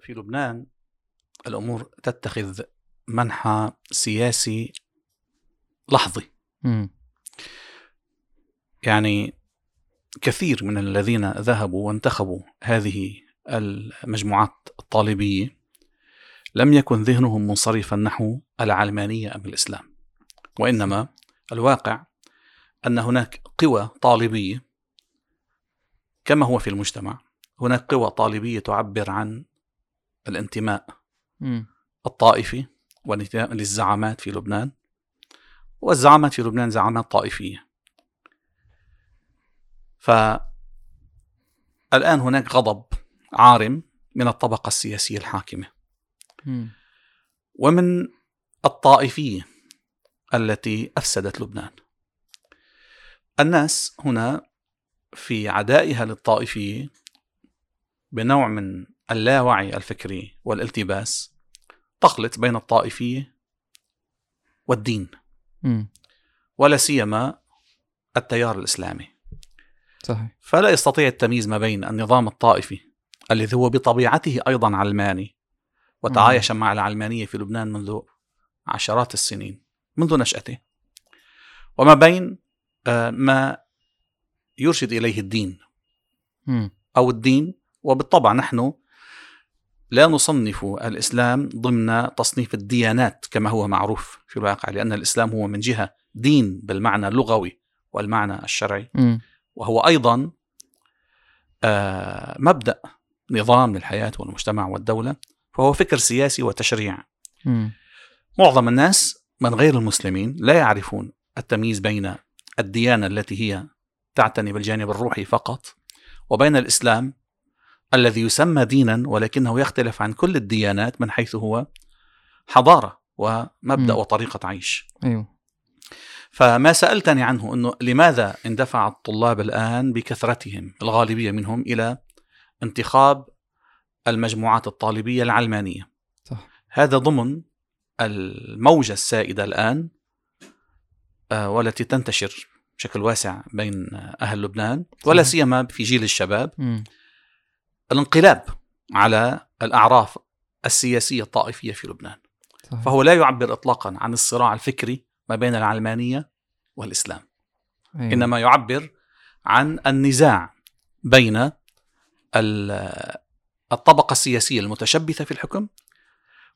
في لبنان الأمور تتخذ منحى سياسي لحظي. مم. يعني كثير من الذين ذهبوا وانتخبوا هذه المجموعات الطالبية لم يكن ذهنهم منصرفا نحو العلمانية أم الإسلام. وإنما الواقع أن هناك قوى طالبية كما هو في المجتمع. هناك قوى طالبية تعبر عن الانتماء مم. الطائفي والانتماء للزعامات في لبنان والزعامات في لبنان زعامات طائفية فالآن هناك غضب عارم من الطبقة السياسية الحاكمة مم. ومن الطائفية التي أفسدت لبنان الناس هنا في عدائها للطائفية بنوع من اللاوعي الفكري والالتباس تخلط بين الطائفية والدين. مم. ولا سيما التيار الإسلامي. صحيح. فلا يستطيع التمييز ما بين النظام الطائفي الذي هو بطبيعته أيضا علماني وتعايش مع العلمانية في لبنان منذ عشرات السنين منذ نشأته. وما بين آه، ما يرشد إليه الدين. مم. أو الدين وبالطبع نحن لا نصنف الإسلام ضمن تصنيف الديانات كما هو معروف في الواقع لأن الإسلام هو من جهة دين بالمعنى اللغوي والمعنى الشرعي مم. وهو أيضا آه، مبدأ نظام للحياة والمجتمع والدولة فهو فكر سياسي وتشريع مم. معظم الناس من غير المسلمين لا يعرفون التمييز بين الديانة التي هي تعتني بالجانب الروحي فقط وبين الإسلام الذي يسمى دينا ولكنه يختلف عن كل الديانات من حيث هو حضارة ومبدأ م. وطريقة عيش أيوه فما سألتني عنه أنه لماذا اندفع الطلاب الآن بكثرتهم الغالبية منهم إلى انتخاب المجموعات الطالبية العلمانية صح هذا ضمن الموجة السائدة الآن آه، والتي تنتشر بشكل واسع بين أهل لبنان ولا. سيما في جيل الشباب مم. الانقلاب على الأعراف السياسية الطائفية في لبنان صحيح. فهو لا يعبر إطلاقا عن الصراع الفكري ما بين العلمانية والإسلام أيوة. إنما يعبر عن النزاع بين ال- الطبقة السياسية المتشبثة في الحكم.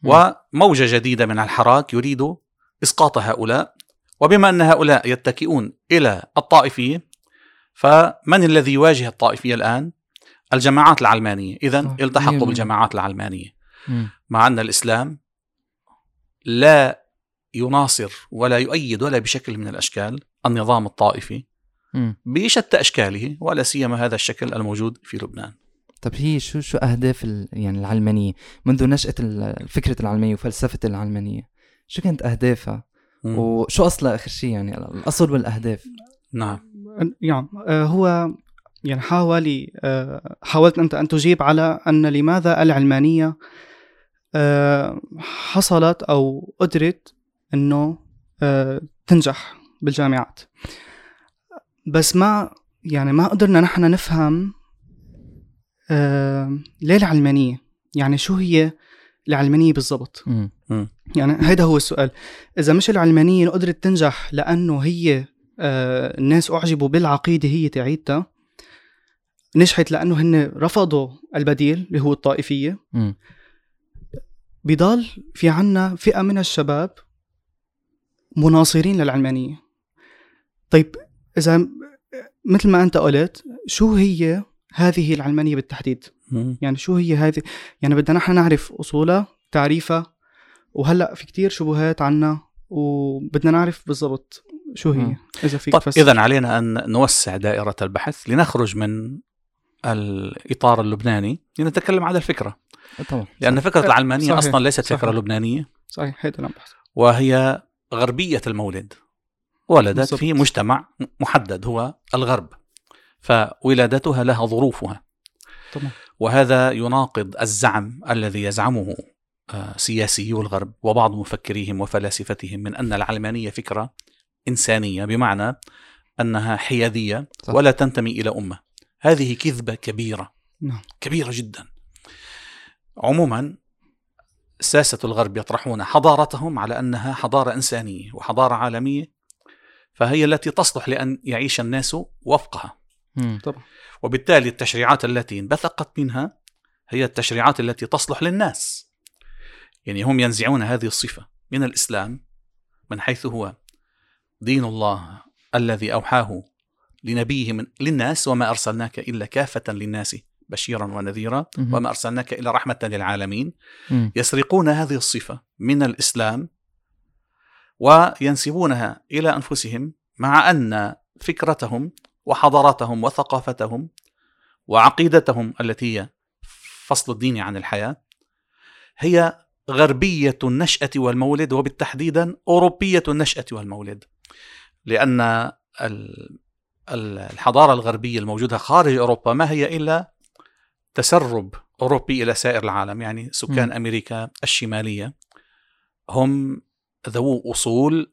وموجة جديدة من الحراك يريد إسقاط هؤلاء وبما أن هؤلاء يتكئون إلى الطائفية فمن الذي يواجه الطائفية الآن؟ الجماعات العلمانية، اذا. التحقوا بالجماعات العلمانية، مم. مع أن الإسلام لا يناصر ولا يؤيد ولا بشكل من الأشكال النظام الطائفي مم. بشتى أشكاله ولا سيما هذا الشكل الموجود في لبنان. طب هي شو شو أهداف ال... يعني العلمانية منذ نشأة ال- فكرة العلمانية وفلسفة العلمانية شو كانت أهدافها مم. وشو أصلها آخر شيء يعني الأصل والأهداف نعم يعني آه، هو يعني حاول آه، حاولت أنت أن تجيب على أن لماذا العلمانية آه، حصلت أو قدرت أنه آه، تنجح بالجامعات. بس ما يعني ما قدرنا نحن نفهم ليه العلمانية؟ يعني شو هي العلمانية بالضبط. يعني هيدا هو السؤال. إذا مش العلمانية قدرت تنجح لأنه هي الناس أعجبوا بالعقيدة هي تاعيتها نجحت لأنه هن رفضوا البديل اللي هو الطائفية. بضل في عنا فئة من الشباب مناصرين للعلمانية طيب إذا مثل ما أنت قلت شو هي هذه العلمانية بالتحديد مم. يعني شو هي هذه يعني بدنا نحن نعرف أصولها تعريفها وهلأ في كتير شبهات عنا وبدنا نعرف بالضبط شو هي. إذا فيك طيب. اذا علينا أن نوسع دائرة البحث لنخرج من الإطار اللبناني لنتكلم على الفكرة طبعا لأن فكرة صح. العلمانية صحيح. أصلا ليست صحيح. فكره لبنانية صحيح هيدا اللي عم بحث وهي غربية المولد ولدت بالضبط. في مجتمع محدد هو الغرب فولادتها لها ظروفها طبعا وهذا يناقض الزعم الذي يزعمه آه، سياسيو الغرب وبعض مفكريهم وفلاسفتهم من أن العلمانية فكرة إنسانية بمعنى أنها حيادية صح. ولا تنتمي إلى أمة. هذه كذبة كبيرة. نعم. كبيرة جدا. عموما ساسة الغرب يطرحون حضارتهم على أنها حضارة إنسانية وحضارة عالمية فهي التي تصلح لأن يعيش الناس وفقها. مم. وبالتالي التشريعات التي انبثقت منها هي التشريعات التي تصلح للناس. يعني هم ينزعون هذه الصفة من الإسلام من حيث هو دين الله الذي أوحاه لنبيه من للناس وما أرسلناك إلا كافة للناس بشيرا ونذيرا. وما أرسلناك إلا رحمة للعالمين مم. يسرقون هذه الصفة من الإسلام وينسبونها إلى أنفسهم مع أن فكرتهم وحضارتهم وثقافتهم وعقيدتهم التي هي فصل الدين عن الحياة هي غربية النشأة والمولد وبالتحديدا أوروبية النشأة والمولد ال- الحضارة الغربية الموجودة خارج أوروبا ما هي إلا تسرب أوروبي إلى سائر العالم يعني سكان م. أمريكا الشمالية هم ذو أصول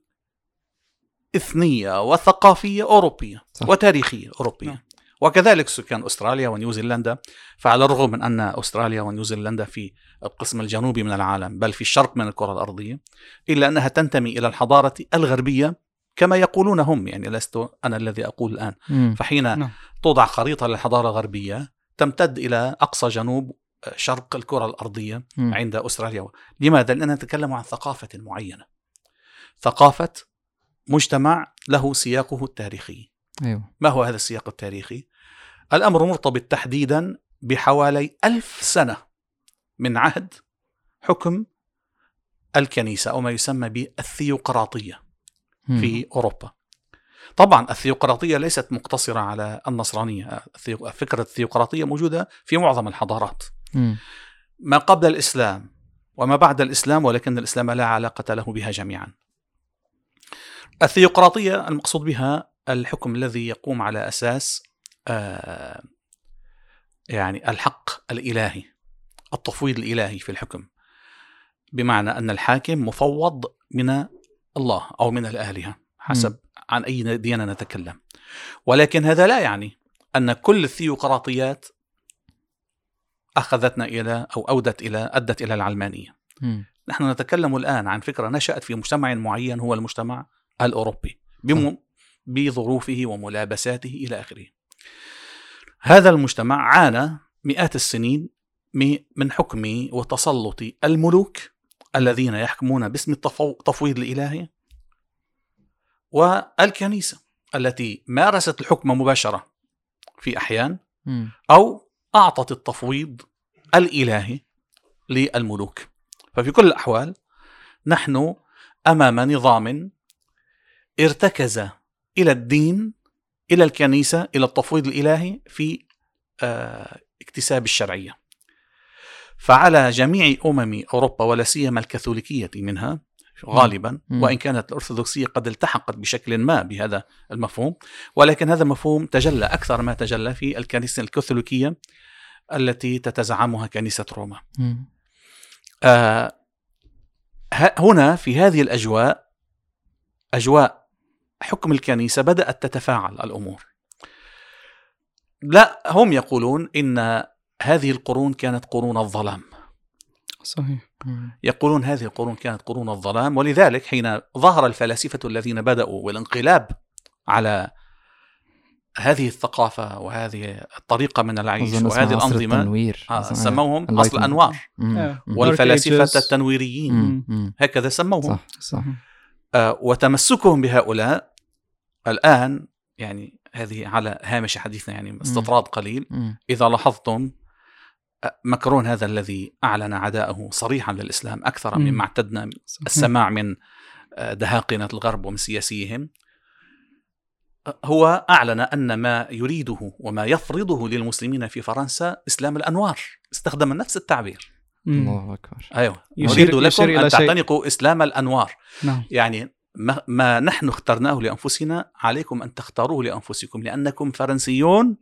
إثنية وثقافية أوروبية صح. وتاريخية أوروبية نعم. وكذلك سكان أستراليا ونيوزيلندا فعلى الرغم من أن أستراليا ونيوزيلندا في القسم الجنوبي من العالم بل في الشرق من الكرة الأرضية إلا أنها تنتمي إلى الحضارة الغربية كما يقولون هم يعني لست أنا الذي أقول الآن مم. فحين نعم. توضع خريطة للحضارة الغربية تمتد إلى أقصى جنوب شرق الكرة الأرضية مم. عند أستراليا لماذا؟ لأننا نتكلم عن ثقافة معينة ثقافة مجتمع له سياقه التاريخي أيوه ما هو هذا السياق التاريخي؟ الأمر مرتبط تحديدا بحوالي ألف سنة من عهد حكم الكنيسة أو ما يسمى بالثيوقراطية. في أوروبا. طبعا الثيوقراطية ليست مقتصرة على النصرانية. الثيو- فكرة الثيوقراطية موجودة في معظم الحضارات. ما قبل الإسلام وما بعد الإسلام ولكن الإسلام لا علاقة له بها جميعا. الثيوقراطية المقصود بها الحكم الذي يقوم على أساس آه، يعني الحق الإلهي التفويض الإلهي في الحكم. بمعنى أن الحاكم مفوض من الله أو من الآلهة حسب عن أي ديانة نتكلم. ولكن هذا لا يعني أن كل الثيوقراطيات أخذتنا إلى أو أودت إلى أدت إلى العلمانية. مم. نحن نتكلم الآن عن فكرة نشأت في مجتمع معين هو المجتمع الأوروبي بم... بظروفه وملابساته إلى آخره. هذا المجتمع عانى مئات السنين م- من حكم وتسلط الملوك الذين يحكمون باسم التفو- التفويض الإلهي والكنيسة التي مارست الحكم مباشرة في أحيان. أو أعطت التفويض الإلهي للملوك ففي كل الأحوال نحن أمام نظام ارتكز إلى الدين إلى الكنيسة إلى التفويض الإلهي في آه، اكتساب الشرعية فعلى جميع أمم أوروبا ولا سيما الكاثوليكية منها غالبا. وإن كانت الأرثوذكسية قد التحقت بشكل ما بهذا المفهوم ولكن هذا المفهوم تجلى أكثر ما تجلى في الكنيسة الكاثوليكية التي تتزعمها كنيسة روما. آه هنا في هذه الأجواء أجواء حكم الكنيسة بدأت تتفاعل الأمور لا هم يقولون إن هذه القرون كانت قرون الظلام صحيح. يقولون هذه القرون كانت قرون الظلام ولذلك حين ظهر الفلاسفة الذين بدأوا بالانقلاب على هذه الثقافة وهذه الطريقة من العيش وهذه الأنظمة التنوير آه، سموهم. أصل الأنوار مم. آه. والفلاسفة. التنويريين. هكذا سموهم صح صح آه، وتمسكهم بهؤلاء الآن يعني هذه على هامش حديثنا يعني استطراد قليل. إذا لاحظتم مكرون هذا الذي أعلن عداءه صريحا للإسلام أكثر مم. مما اعتدنا. السماع من آه، دهاقنة الغرب ومن سياسيهم هو أعلن أن ما يريده وما يفرضه للمسلمين في فرنسا إسلام الأنوار استخدم نفس التعبير. الله أكبر أيوة نريد لكم أن شيء. تعتنقوا إسلام الأنوار نعم يعني ما, ما نحن اخترناه لأنفسنا عليكم أن تختاروه لأنفسكم لأنكم فرنسيون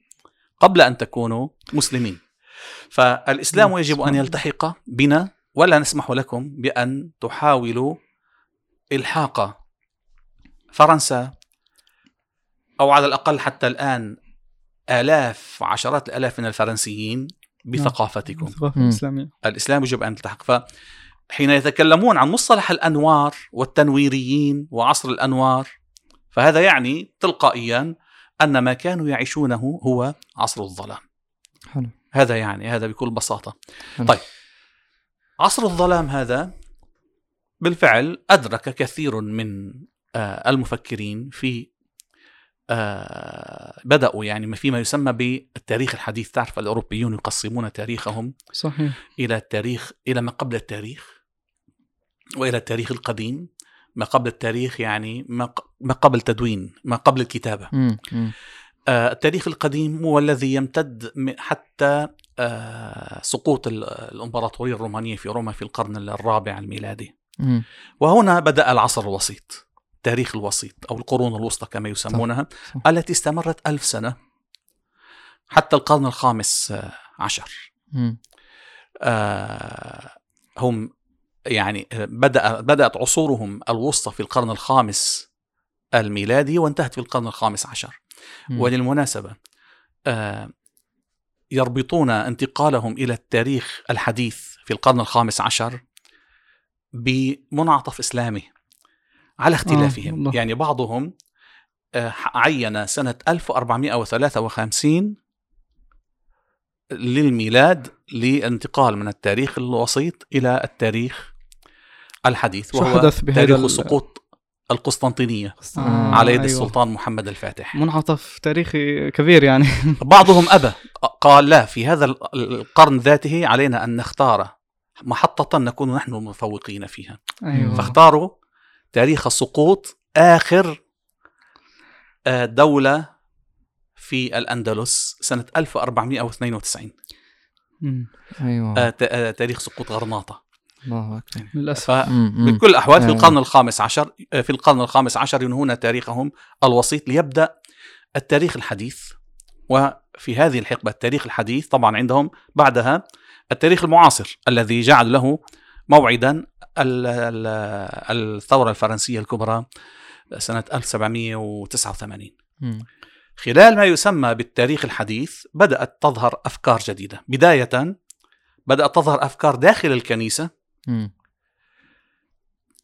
قبل أن تكونوا مسلمين. فالإسلام نعم، يجب الله. يلتحق بنا ولا نسمح لكم بأن تحاولوا إلحاق فرنسا أو على الأقل حتى الآن آلاف عشرات الآلاف من الفرنسيين بثقافتكم. الثقافة مم. الإسلامية الإسلام يجب أن يلتحق. فحين يتكلمون عن مصطلح الأنوار والتنويريين وعصر الأنوار فهذا يعني تلقائيا أن ما كانوا يعيشونه هو عصر الظلام. حلو. هذا يعني هذا بكل بساطة حلو. طيب عصر الظلام هذا بالفعل أدرك كثير من آه، المفكرين في آه، بدأوا يعني فيما يسمى بالتاريخ الحديث تعرف الأوروبيون يقسمون تاريخهم صحيح إلى التاريخ إلى ما قبل التاريخ وإلى التاريخ القديم ما قبل التاريخ يعني ما ما قبل تدوين ما قبل الكتابة مم. مم. آه، التاريخ القديم هو الذي يمتد حتى آه، سقوط ال- الإمبراطورية الرومانية في روما في القرن الرابع الميلادي. وهنا بدأ العصر الوسيط التاريخ الوسيط أو القرون الوسطى كما يسمونها صح. التي استمرت ألف سنة حتى القرن الخامس آه، عشر. آه، هم يعني بدأ بدأت عصورهم الوسطى في القرن الخامس الميلادي وانتهت في القرن الخامس عشر. وللمناسبة آه، يربطون انتقالهم إلى التاريخ الحديث في القرن الخامس عشر بمنعطف إسلامي على اختلافهم والله. يعني بعضهم آه، عين سنة 1453 للميلاد للانتقال من التاريخ الوسيط إلى التاريخ الحديث وهو تاريخ سقوط القسطنطينية آه، على يد أيوة. السلطان محمد الفاتح. منعطف تاريخي كبير يعني. بعضهم أبى قال لا في هذا ال- القرن ذاته علينا أن نختار محطة نكون نحن المفوقين فيها. أيوه. فاختاروا تاريخ السقوط آخر آه، دولة في الأندلس سنة 1492 مم. أيوه. آه، ت- آه، تاريخ سقوط غرناطة. الله أكبر للأسف مم. مم. فبكل الأحوال في آه. القرن الخامس عشر آه، في القرن الخامس عشر ينهون تاريخهم الوسيط ليبدأ التاريخ الحديث وفي هذه الحقبة التاريخ الحديث طبعا عندهم بعدها التاريخ المعاصر الذي جعل له موعدا ال- ال- الثورة الفرنسية الكبرى سنة 1789 مم. خلال ما يسمى بالتاريخ الحديث بدأت تظهر أفكار جديدة بداية بدأت تظهر أفكار داخل الكنيسة.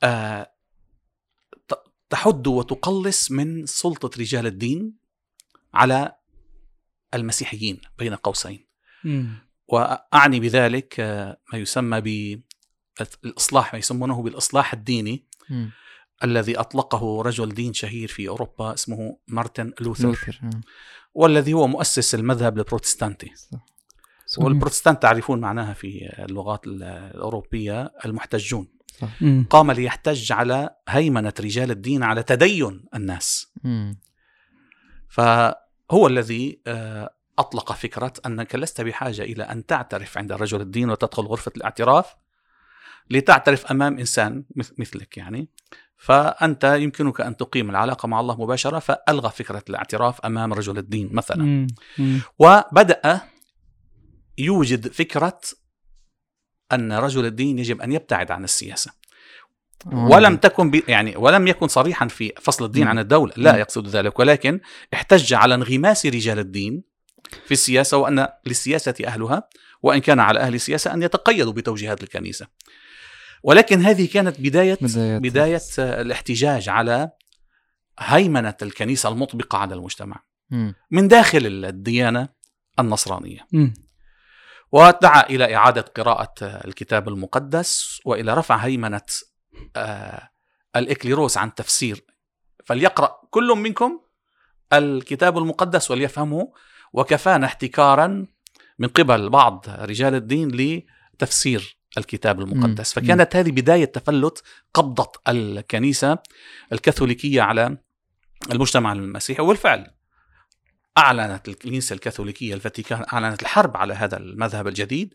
آه، تحد وتقلص من سلطة رجال الدين على المسيحيين بين قوسين مم. وأعني بذلك آه، ما يسمى بالإصلاح ما يسمونه بالإصلاح الديني مم. الذي أطلقه رجل دين شهير في أوروبا اسمه مارتن لوثر لوثر. والذي هو مؤسس المذهب البروتستانتي صح. صحيح. والبروتستانت تعرفون معناها في اللغات الأوروبية المحتجون. قام ليحتج على هيمنة رجال الدين على تدين الناس مم. فهو الذي آه، أطلق فكرة أنك لست بحاجة إلى أن تعترف عند رجل الدين وتدخل غرفة الاعتراف لتعترف أمام إنسان مث- مثلك يعني فأنت يمكنك أن تقيم العلاقة مع الله مباشرة فألغى فكرة الاعتراف أمام رجل الدين مثلا مم. مم. وبدأ يوجد فكرة أن رجل الدين يجب أن يبتعد عن السياسة آه. ولم تكن ب... يعني ولم يكن صريحا في فصل الدين. عن الدولة لا. يقصد ذلك ولكن احتج على انغماس رجال الدين في السياسة وأن للسياسة أهلها وإن كان على أهل السياسة أن يتقيدوا بتوجيهات الكنيسة ولكن هذه كانت بداية بداية بداية الاحتجاج على هيمنة الكنيسة المطبقة على المجتمع. من داخل الديانة النصرانية مم. ودعا إلى إعادة قراءة آه، الكتاب المقدس وإلى رفع هيمنة آه، الإكليروس عن تفسير. فليقرأ كل منكم الكتاب المقدس وليفهمه وكفانا احتكارا من قبل بعض رجال الدين لتفسير الكتاب المقدس. مم. فكانت هذه بداية تفلت قبضة الكنيسة الكاثوليكية على المجتمع المسيحي وبالفعل أعلنت الكنيسة الكاثوليكية الفاتيكان أعلنت الحرب على هذا المذهب الجديد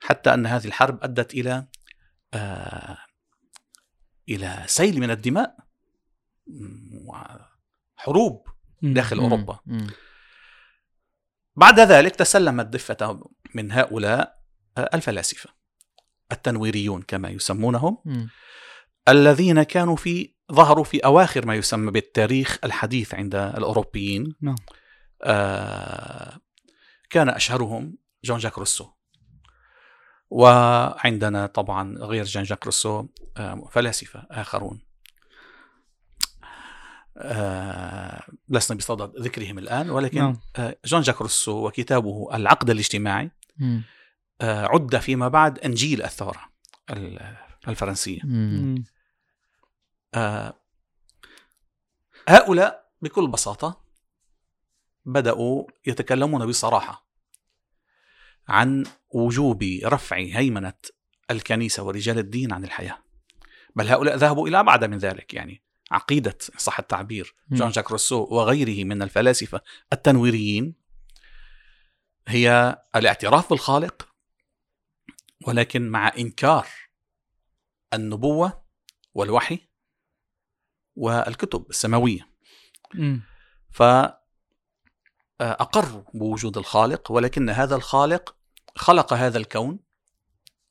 حتى أن هذه الحرب أدت إلى آه إلى سيل من الدماء وحروب. داخل. أوروبا. بعد ذلك تسلمت ضفة من هؤلاء آه، الفلاسفة التنويريون كما يسمونهم. الذين كانوا في ظهروا في أواخر ما يسمى بالتاريخ الحديث عند الأوروبيين نعم. كان أشهرهم جون جاك روسو وعندنا طبعا غير جان جاك روسو آه، فلاسفة آخرون آه، لسنا بصدد ذكرهم الآن ولكن نعم. آه، جان جاك روسو وكتابه العقد الاجتماعي مم. آه، عد فيما بعد إنجيل الثورة ال- الفرنسية مم. مم. آه، هؤلاء بكل بساطة بدأوا يتكلمون بصراحة عن وجوب رفع هيمنة الكنيسة ورجال الدين عن الحياة بل هؤلاء ذهبوا إلى أبعد من ذلك يعني عقيدة إن صح التعبير. جان جاك روسو وغيره من الفلاسفة التنويريين هي الاعتراف بالخالق ولكن مع إنكار النبوة والوحي والكتب السماوية مم. فأقروا بوجود الخالق ولكن هذا الخالق خلق هذا الكون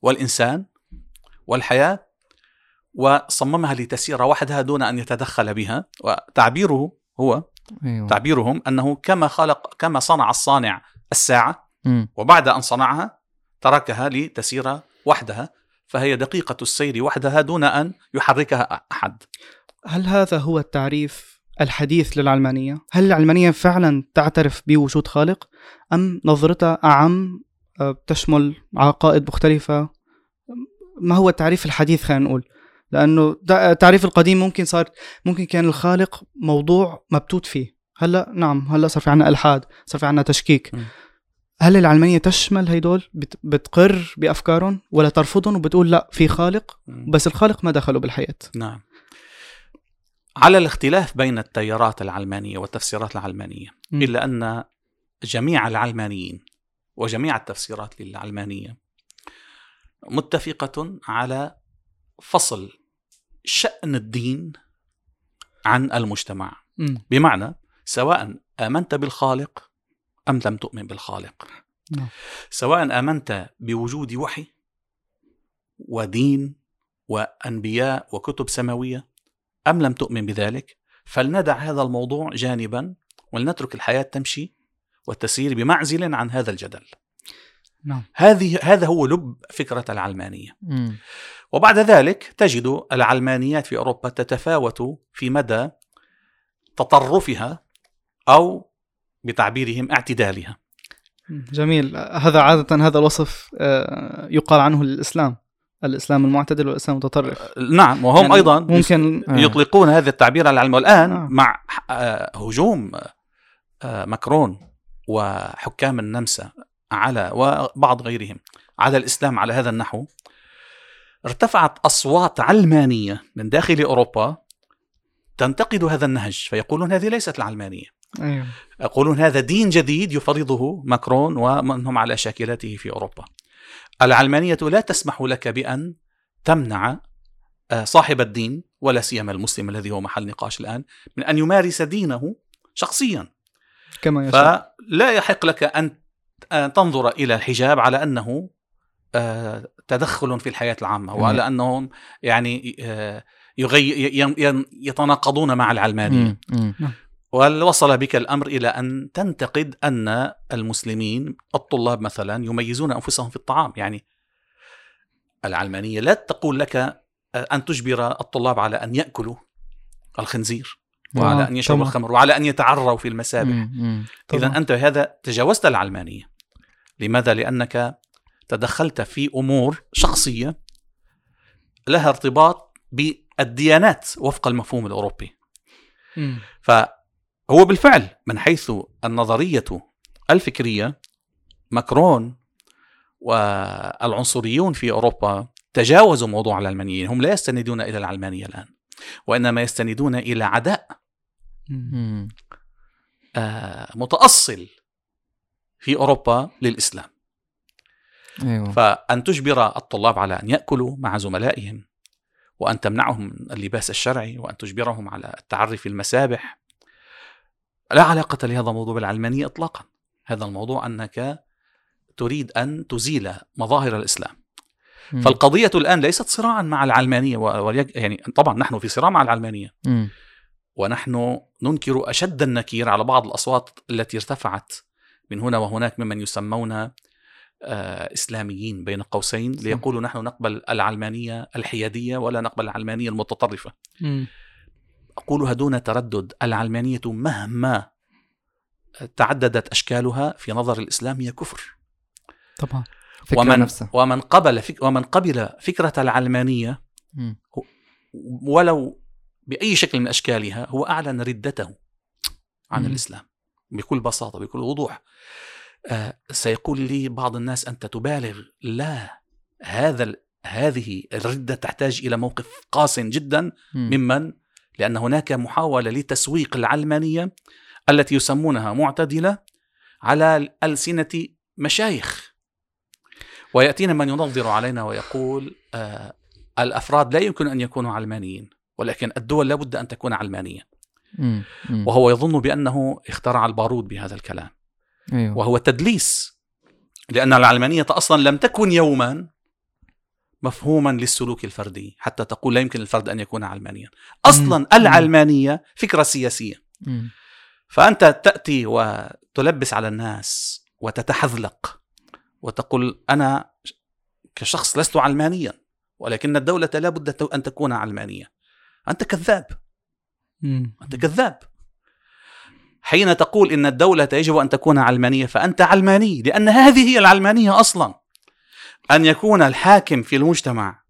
والإنسان والحياة وصممها لتسير وحدها دون أن يتدخل بها. وتعبيره هو أيوه. تعبيرهم أنه كما خلق كما صنع الصانع الساعة مم. وبعد أن صنعها تركها لتسير وحدها فهي دقيقة السير وحدها دون أن يحركها أحد. هل هذا هو التعريف الحديث للعلمانية؟ هل العلمانية فعلا تعترف بوجود خالق؟ أم نظرتها أعم آه، تشمل عقائد مختلفة؟ ما هو التعريف الحديث خلينا نقول؟ لأنه التعريف القديم ممكن صار ممكن كان الخالق موضوع مبتوت فيه هلأ نعم هلأ صار في عنا إلحاد صار في عنا تشكيك م. هل العلمانية تشمل هيدول بت- بتقر بأفكارهم ولا ترفضهم وبتقول لأ في خالق بس الخالق ما دخلوا بالحياة نعم على الاختلاف بين التيارات العلمانية والتفسيرات العلمانية م. إلا أن جميع العلمانيين وجميع التفسيرات للعلمانية متفقة على فصل شأن الدين عن المجتمع مم. بمعنى سواء آمنت بالخالق أم لم تؤمن بالخالق نعم. سواء آمنت بوجود وحي ودين وأنبياء وكتب سماوية أم لم تؤمن بذلك؟ فلندع هذا الموضوع جانبا ولنترك الحياة تمشي والتسير بمعزل عن هذا الجدل. نعم. هذه هذا هو لب فكرة العلمانية. مم. وبعد ذلك تجد العلمانيات في أوروبا تتفاوت في مدى تطرفها أو بتعبيرهم اعتدالها. جميل. هذا عادة هذا الوصف آه، يقال عنه للإسلام. الإسلام المعتدل والإسلام المتطرف نعم وهم يعني أيضا ممكن آه. يطلقون هذا التعبير على العلم والآن آه. مع هجوم آه، ماكرون وحكام النمسا على وبعض غيرهم على الإسلام على هذا النحو ارتفعت أصوات علمانية من داخل أوروبا تنتقد هذا النهج فيقولون هذه ليست العلمانية أيوه. يقولون هذا دين جديد يفرضه ماكرون ومن هم على شاكلته في أوروبا العلمانية لا تسمح لك بأن تمنع آه، صاحب الدين ولا سيما المسلم الذي هو محل نقاش الآن من أن يمارس دينه شخصيا. كما يشاء. فلا يحق لك أن أن تنظر إلى الحجاب على أنه آه، تدخل في الحياة العامة وعلى أنهم يعني آه، يغي يتناقضون مع العلمانية. مم. ووصل بك الأمر إلى أن تنتقد أن المسلمين الطلاب مثلا يميزون أنفسهم في الطعام يعني العلمانية لا تقول لك أن تجبر الطلاب على أن يأكلوا الخنزير وعلى آه، أن يشربوا. الخمر وعلى أن يتعروا في المسابح. اذا. أنت هذا تجاوزت العلمانية لماذا لأنك تدخلت في أمور شخصية لها ارتباط بالديانات وفق المفهوم الأوروبي مم. فهو بالفعل من حيث النظرية الفكرية ماكرون والعنصريون في أوروبا تجاوزوا موضوع العلمانيين هم لا يستندون إلى العلمانية الآن وإنما يستندون إلى عداء. آه، متأصل في أوروبا للإسلام أيوه فأن تجبر الطلاب على أن يأكلوا مع زملائهم وأن تمنعهم من اللباس الشرعي وأن تجبرهم على التعري في المسابح لا علاقة لهذا الموضوع بالعلمانية إطلاقا هذا الموضوع أنك تريد أن تزيل مظاهر الإسلام. فالقضية الآن ليست صراعا مع العلمانية و- وليج- يعني طبعا نحن في صراع مع العلمانية مم. ونحن ننكر أشد النكير على بعض الأصوات التي ارتفعت من هنا وهناك ممن يسمون آه، إسلاميين بين قوسين ليقولوا نحن نقبل العلمانية الحيادية ولا نقبل العلمانية المتطرفة. مم. أقولها دون تردد العلمانية مهما تعددت أشكالها في نظر الإسلام هي كفر. طبعا فكرة ومن نفسها ومن قبل فك ومن قبل فكرة العلمانية مم. ولو بأي شكل من أشكالها هو أعلن ردته عن مم. الإسلام بكل بساطة بكل وضوح آه سيقول لي بعض الناس أنت تبالغ لا هذا هذه الردة تحتاج إلى موقف قاس جدا مم. ممن لأن هناك محاولة لتسويق العلمانية التي يسمونها معتدلة على السنة مشايخ ويأتينا من ينظر علينا ويقول آه الأفراد لا يمكن أن يكونوا علمانيين ولكن الدول لابد أن تكون مم. مم. وهو يظن بأنه اخترع البارود بهذا الكلام أيوه وهو تدليس لأن العلمانية أصلا لم تكن يوما مفهوما للسلوك الفردي حتى تقول لا يمكن للفرد أن يكون علمانيا. أصلا مم. العلمانية فكرة سياسية. مم. فأنت تأتي وتلبس على الناس وتتحذلق وتقول أنا كشخص لست علمانيا ولكن الدولة لا بد أن تكون علمانية. أنت كذاب. مم. أنت كذاب. حين تقول إن الدولة يجب أن تكون علمانية فأنت علماني لأن هذه هي العلمانية أصلا. أن يكون الحاكم في المجتمع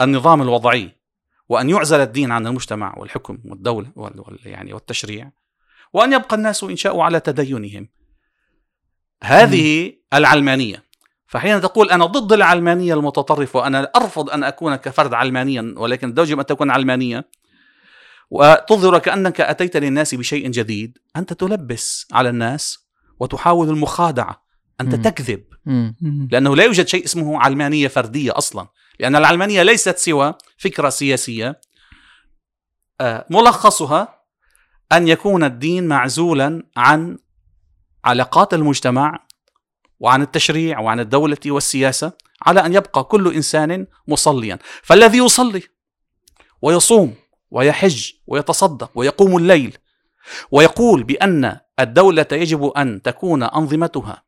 النظام الوضعي وأن يعزل الدين عن المجتمع والحكم والدولة وال وال- يعني والتشريع وأن يبقى الناس إن شاءوا على تدينهم. هذه العلمانية. فحين تقول أنا ضد العلمانية المتطرفة وأنا أرفض أن أكون كفرد علمانيا ولكن يجب أن تكون علمانية وتظهر كأنك أتيت للناس بشيء جديد أنت تلبس على الناس وتحاول المخادعة. أنت مم. تكذب. مم. لأنه لا يوجد شيء اسمه علمانية فردية أصلا. لأن العلمانية ليست سوى فكرة سياسية. آه، ملخصها أن يكون الدين معزولا عن علاقات المجتمع وعن التشريع وعن الدولة والسياسة على أن يبقى كل إنسان مصليا. فالذي يصلي ويصوم ويحج ويتصدق ويقوم الليل ويقول بأن الدولة يجب أن تكون أنظمتها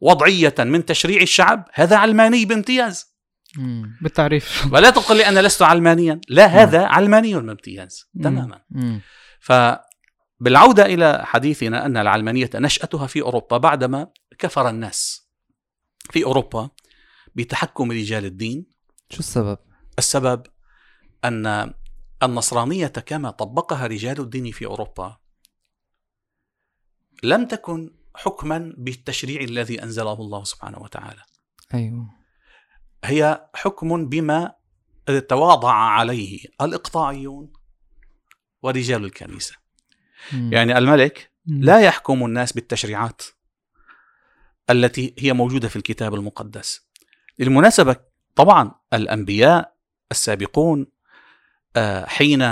وضعية من تشريع الشعب هذا علماني بامتياز مم. بالتعريف ولا تقل لي أنا لست علمانيا لا هذا علماني بامتياز مم. تماما مم. فبالعوده إلى حديثنا أن العلمانية نشأتها في أوروبا بعدما كفر الناس في أوروبا بتحكم رجال الدين شو السبب؟ السبب أن النصرانية كما طبقها رجال الدين في أوروبا لم تكن حكما بالتشريع الذي أنزله الله سبحانه وتعالى أيوه هي حكم بما تواضع عليه الإقطاعيون ورجال الكنيسة مم. يعني الملك مم. لا يحكم الناس بالتشريعات التي هي موجودة في الكتاب المقدس. للمناسبة طبعا الأنبياء السابقون آه، حين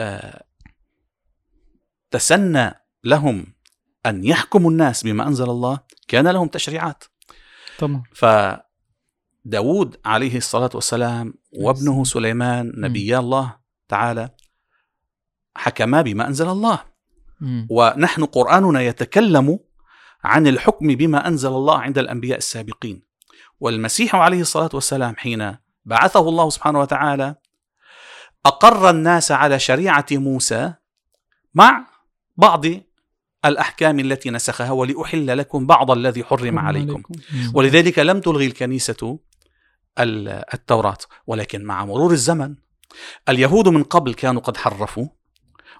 آه، تسنى لهم أن يحكموا الناس بما أنزل الله كان لهم تشريعات. طبعا فداود عليه الصلاة والسلام وابنه سليمان نبيا الله تعالى حكما بما أنزل الله. ونحن قرآننا يتكلم عن الحكم بما أنزل الله عند الأنبياء السابقين. والمسيح عليه الصلاة والسلام حين بعثه الله سبحانه وتعالى أقر الناس على شريعة موسى مع بعض الأحكام التي نسخها ولأحل لكم بعض الذي حرم عليكم. ولذلك لم تلغي الكنيسة ال- التوراة ولكن مع مرور الزمن اليهود من قبل كانوا قد حرفوا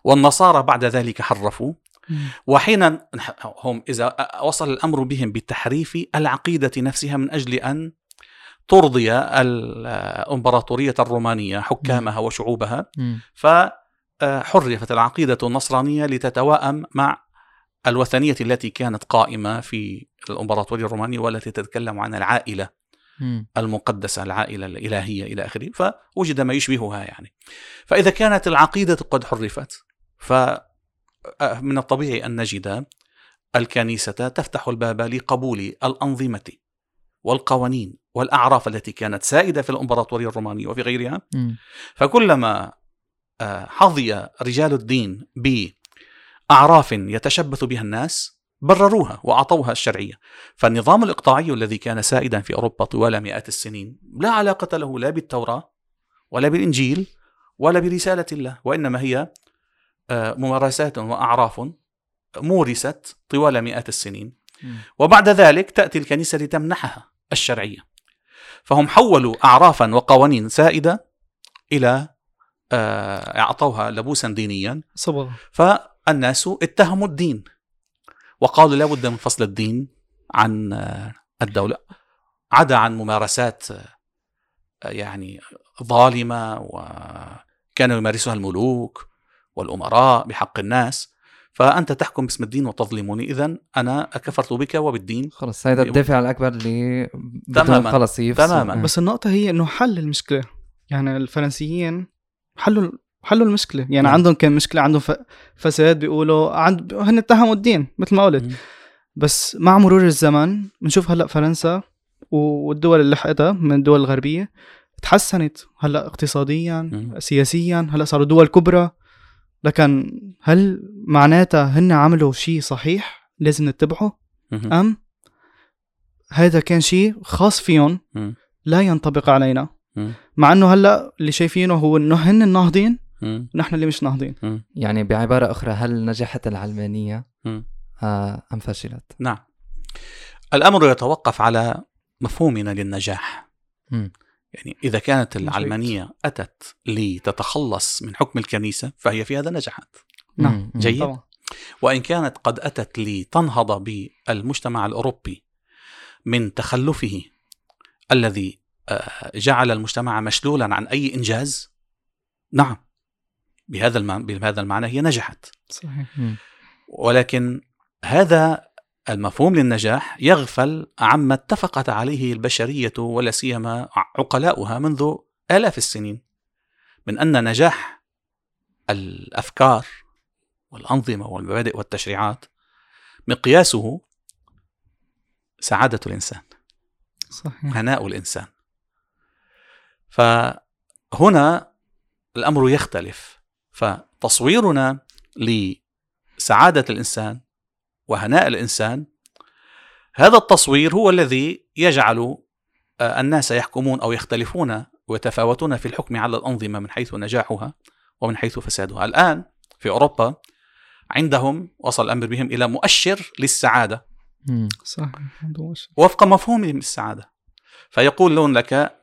والنصارى بعد ذلك حرفوا. وحين هم إذا وصل الأمر بهم بتحريف العقيدة نفسها من أجل أن ترضي الإمبراطورية الرومانية حكامها وشعوبها. فحرفت العقيدة النصرانية لتتواءم مع الوثنية التي كانت قائمة في الإمبراطورية الرومانية والتي تتكلم عن العائلة مم. المقدسة العائلة الإلهية إلى آخره فوجد ما يشبهها يعني فإذا كانت العقيدة قد حرفت فمن الطبيعي أن نجد الكنيسة تفتح الباب لقبول الأنظمة والقوانين والأعراف التي كانت سائدة في الإمبراطورية الرومانية وفي غيرها مم. فكلما آه، حظي رجال الدين بأعراف يتشبث بها الناس برروها وأعطوها الشرعية. فالنظام الإقطاعي الذي كان سائدا في أوروبا طوال مئات السنين لا علاقة له لا بالتوراة ولا بالإنجيل ولا برسالة الله وإنما هي آه، ممارسات وأعراف مورست طوال مئات السنين. وبعد ذلك تأتي الكنيسة لتمنحها الشرعية. فهم حولوا اعرافا وقوانين سائدة إلى آه، أعطوها لبوسا دينيا. صبغة. فالناس اتهموا الدين وقالوا لا بد من فصل الدين عن آه، الدولة عدا عن ممارسات آه، يعني ظالمة وكانوا يمارسها الملوك والأمراء بحق الناس فأنت تحكم باسم الدين وتظلمني إذا أنا كفرت بك وبالدين خلص هذا الدافع الأكبر اللي تماماً. خلص. تماماً. آه. بس النقطة هي إنه حل المشكلة يعني الفرنسيين حلوا حلوا المشكلة يعني نعم. عندهم كان مشكلة عندهم. فساد بيقولوا عند هن اتهموا الدين مثل ما قلت مم. بس مع مرور الزمن بنشوف هلأ فرنسا والدول اللي لحقتها من الدول الغربية تحسنت هلأ اقتصاديا مم. سياسيا هلأ صاروا دول كبرى لكن هل معناتها هن عملوا شيء صحيح لازم نتبعه مم. أم هذا كان شيء خاص فيهم مم. لا ينطبق علينا مم. مع إنه هلأ اللي شايفينه هو إنه هن الناهضين مم. ونحن اللي مش ناهضين. يعني بعبارة أخرى هل نجحت العلمانية مم. آه أم فشلت؟ نعم الأمر يتوقف على مفهومنا للنجاح. يعني إذا كانت. العلمانية أتت لتتخلص من حكم الكنيسة فهي في هذا نجحت نعم. جيد طبعا وإن كانت قد أتت لتنهض بالمجتمع الأوروبي من تخلفه الذي آه، جعل المجتمع مشلولا عن أي إنجاز نعم بهذا الم- بهذا المعنى هي نجحت. صحيح. ولكن هذا المفهوم للنجاح يغفل عما اتفقت عليه البشرية ولا سيما عقلاؤها منذ آلاف السنين. من أن نجاح الأفكار والأنظمة والمبادئ والتشريعات مقياسه سعادة الإنسان صحيح. هناء الإنسان. فهنا الأمر يختلف. فتصويرنا لسعادة الإنسان وهناء الإنسان هذا التصوير هو الذي يجعل آه، الناس يحكمون أو يختلفون ويتفاوتون في الحكم على الأنظمة من حيث نجاحها ومن حيث فسادها الآن في أوروبا عندهم وصل الأمر بهم إلى مؤشر للسعادة مم. صحيح. وفق مفهومهم للسعادة فيقولون لك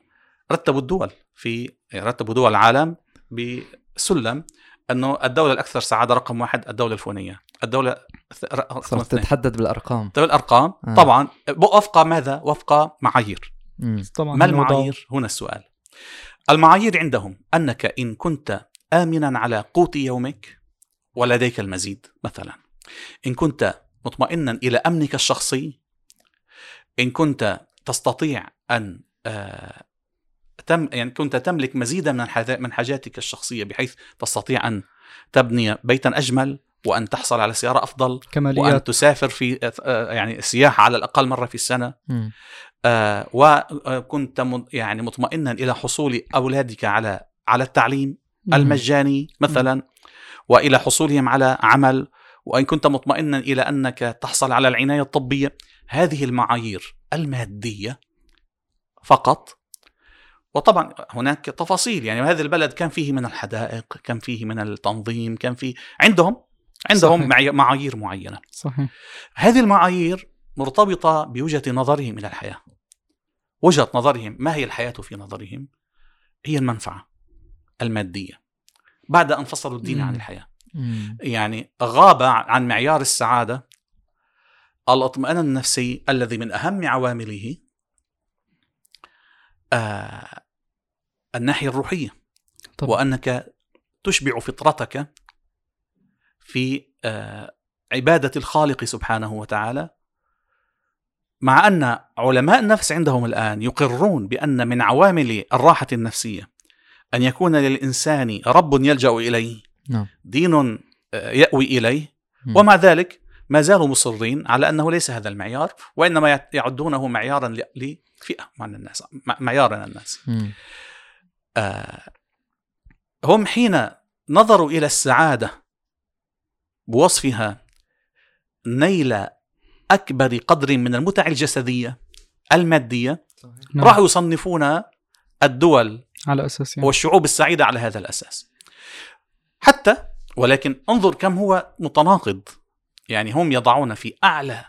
رتبوا الدول في رتبوا دول العالم بسلم أنه الدولة الأكثر سعادة رقم واحد الدولة الفلانية الدولة الث- رقم صرت تتحدد بالأرقام طيب الأرقام آه. طبعا وفق ماذا؟ وفق معايير مم. طبعا ما المعايير؟ هنا السؤال المعايير عندهم أنك إن كنت آمنا على قوت يومك ولديك المزيد مثلا إن كنت مطمئنا إلى أمنك الشخصي إن كنت تستطيع أن آه، تم يعني كنت تملك مزيدا من من حاجاتك الشخصية بحيث تستطيع أن تبني بيتا أجمل وأن تحصل على سيارة أفضل وأن كماليات. تسافر في آه، يعني سياحة على الأقل مرة في السنة. مم. آه، وكنت من- يعني مطمئنا إلى حصول أولادك على على التعليم المجاني مثلا وإلى حصولهم على عمل وإن كنت مطمئنا إلى أنك تحصل على العناية الطبية. هذه المعايير المادية فقط وطبعا هناك تفاصيل يعني هذا البلد كان فيه من الحدائق كان فيه من التنظيم كان فيه عندهم عندهم صحيح. معايير معينة صحيح هذه المعايير مرتبطة بوجهة نظرهم إلى الحياة وجهة نظرهم ما هي الحياة في نظرهم هي المنفعة المادية بعد أن فصلوا الدين عن مم. الحياة مم. يعني غاب عن معيار السعادة الاطمئنان النفسي الذي من أهم عوامله آه الناحية الروحية طبعا. وأنك تشبع فطرتك في آه، عبادة الخالق سبحانه وتعالى مع أن علماء النفس عندهم الآن يقرون بأن من عوامل الراحة النفسية أن يكون للإنسان رب يلجأ إليه نعم. دين آه، يأوي إليه. ومع ذلك ما زالوا مصرين على أنه ليس هذا المعيار وإنما يع- يعدونه معيارا لفئة من الناس مع- معيارا الناس. آه، هم حين نظروا إلى السعادة بوصفها نيل أكبر قدر من المتع الجسدية المادية نعم. راح يصنفون الدول على أساس يعني والشعوب السعيدة على هذا الأساس حتى ولكن انظر كم هو متناقض يعني هم يضعون في أعلى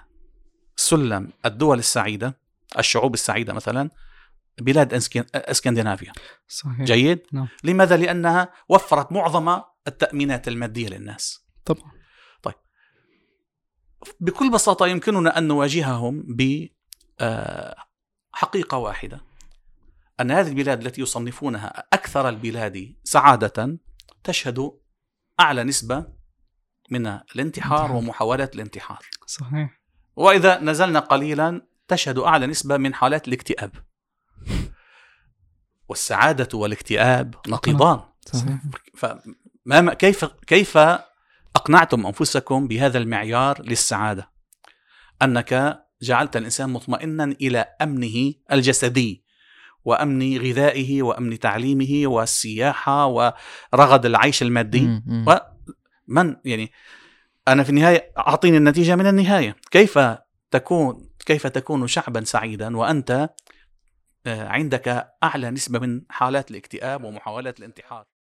سلم الدول السعيدة الشعوب السعيدة مثلا بلاد إسكندنافيا. صحيح. جيد؟ نعم. لماذا؟ لأنها وفرت معظم التأمينات المادية للناس. طبعا. بكل بساطة يمكننا أن نواجههم ب آه، حقيقة واحدة. أن هذه البلاد التي يصنفونها أكثر البلاد سعادة تشهد أعلى نسبة من الانتحار انتحار. ومحاولات الانتحار. صحيح. وإذا نزلنا قليلا تشهد أعلى نسبة من حالات الاكتئاب. والسعادة والاكتئاب نقيضان. صحيح. فما كيف كيف أقنعتم أنفسكم بهذا المعيار للسعادة؟ أنك جعلت الإنسان مطمئنا إلى أمنه الجسدي وأمن غذائه وأمن تعليمه والسياحة ورغد العيش المادي. مم، مم. و- من يعني أنا في النهاية أعطيني النتيجة من النهاية. كيف تكون كيف تكون شعبا سعيدا وأنت آه، عندك أعلى نسبة من حالات الاكتئاب ومحاولات الانتحار.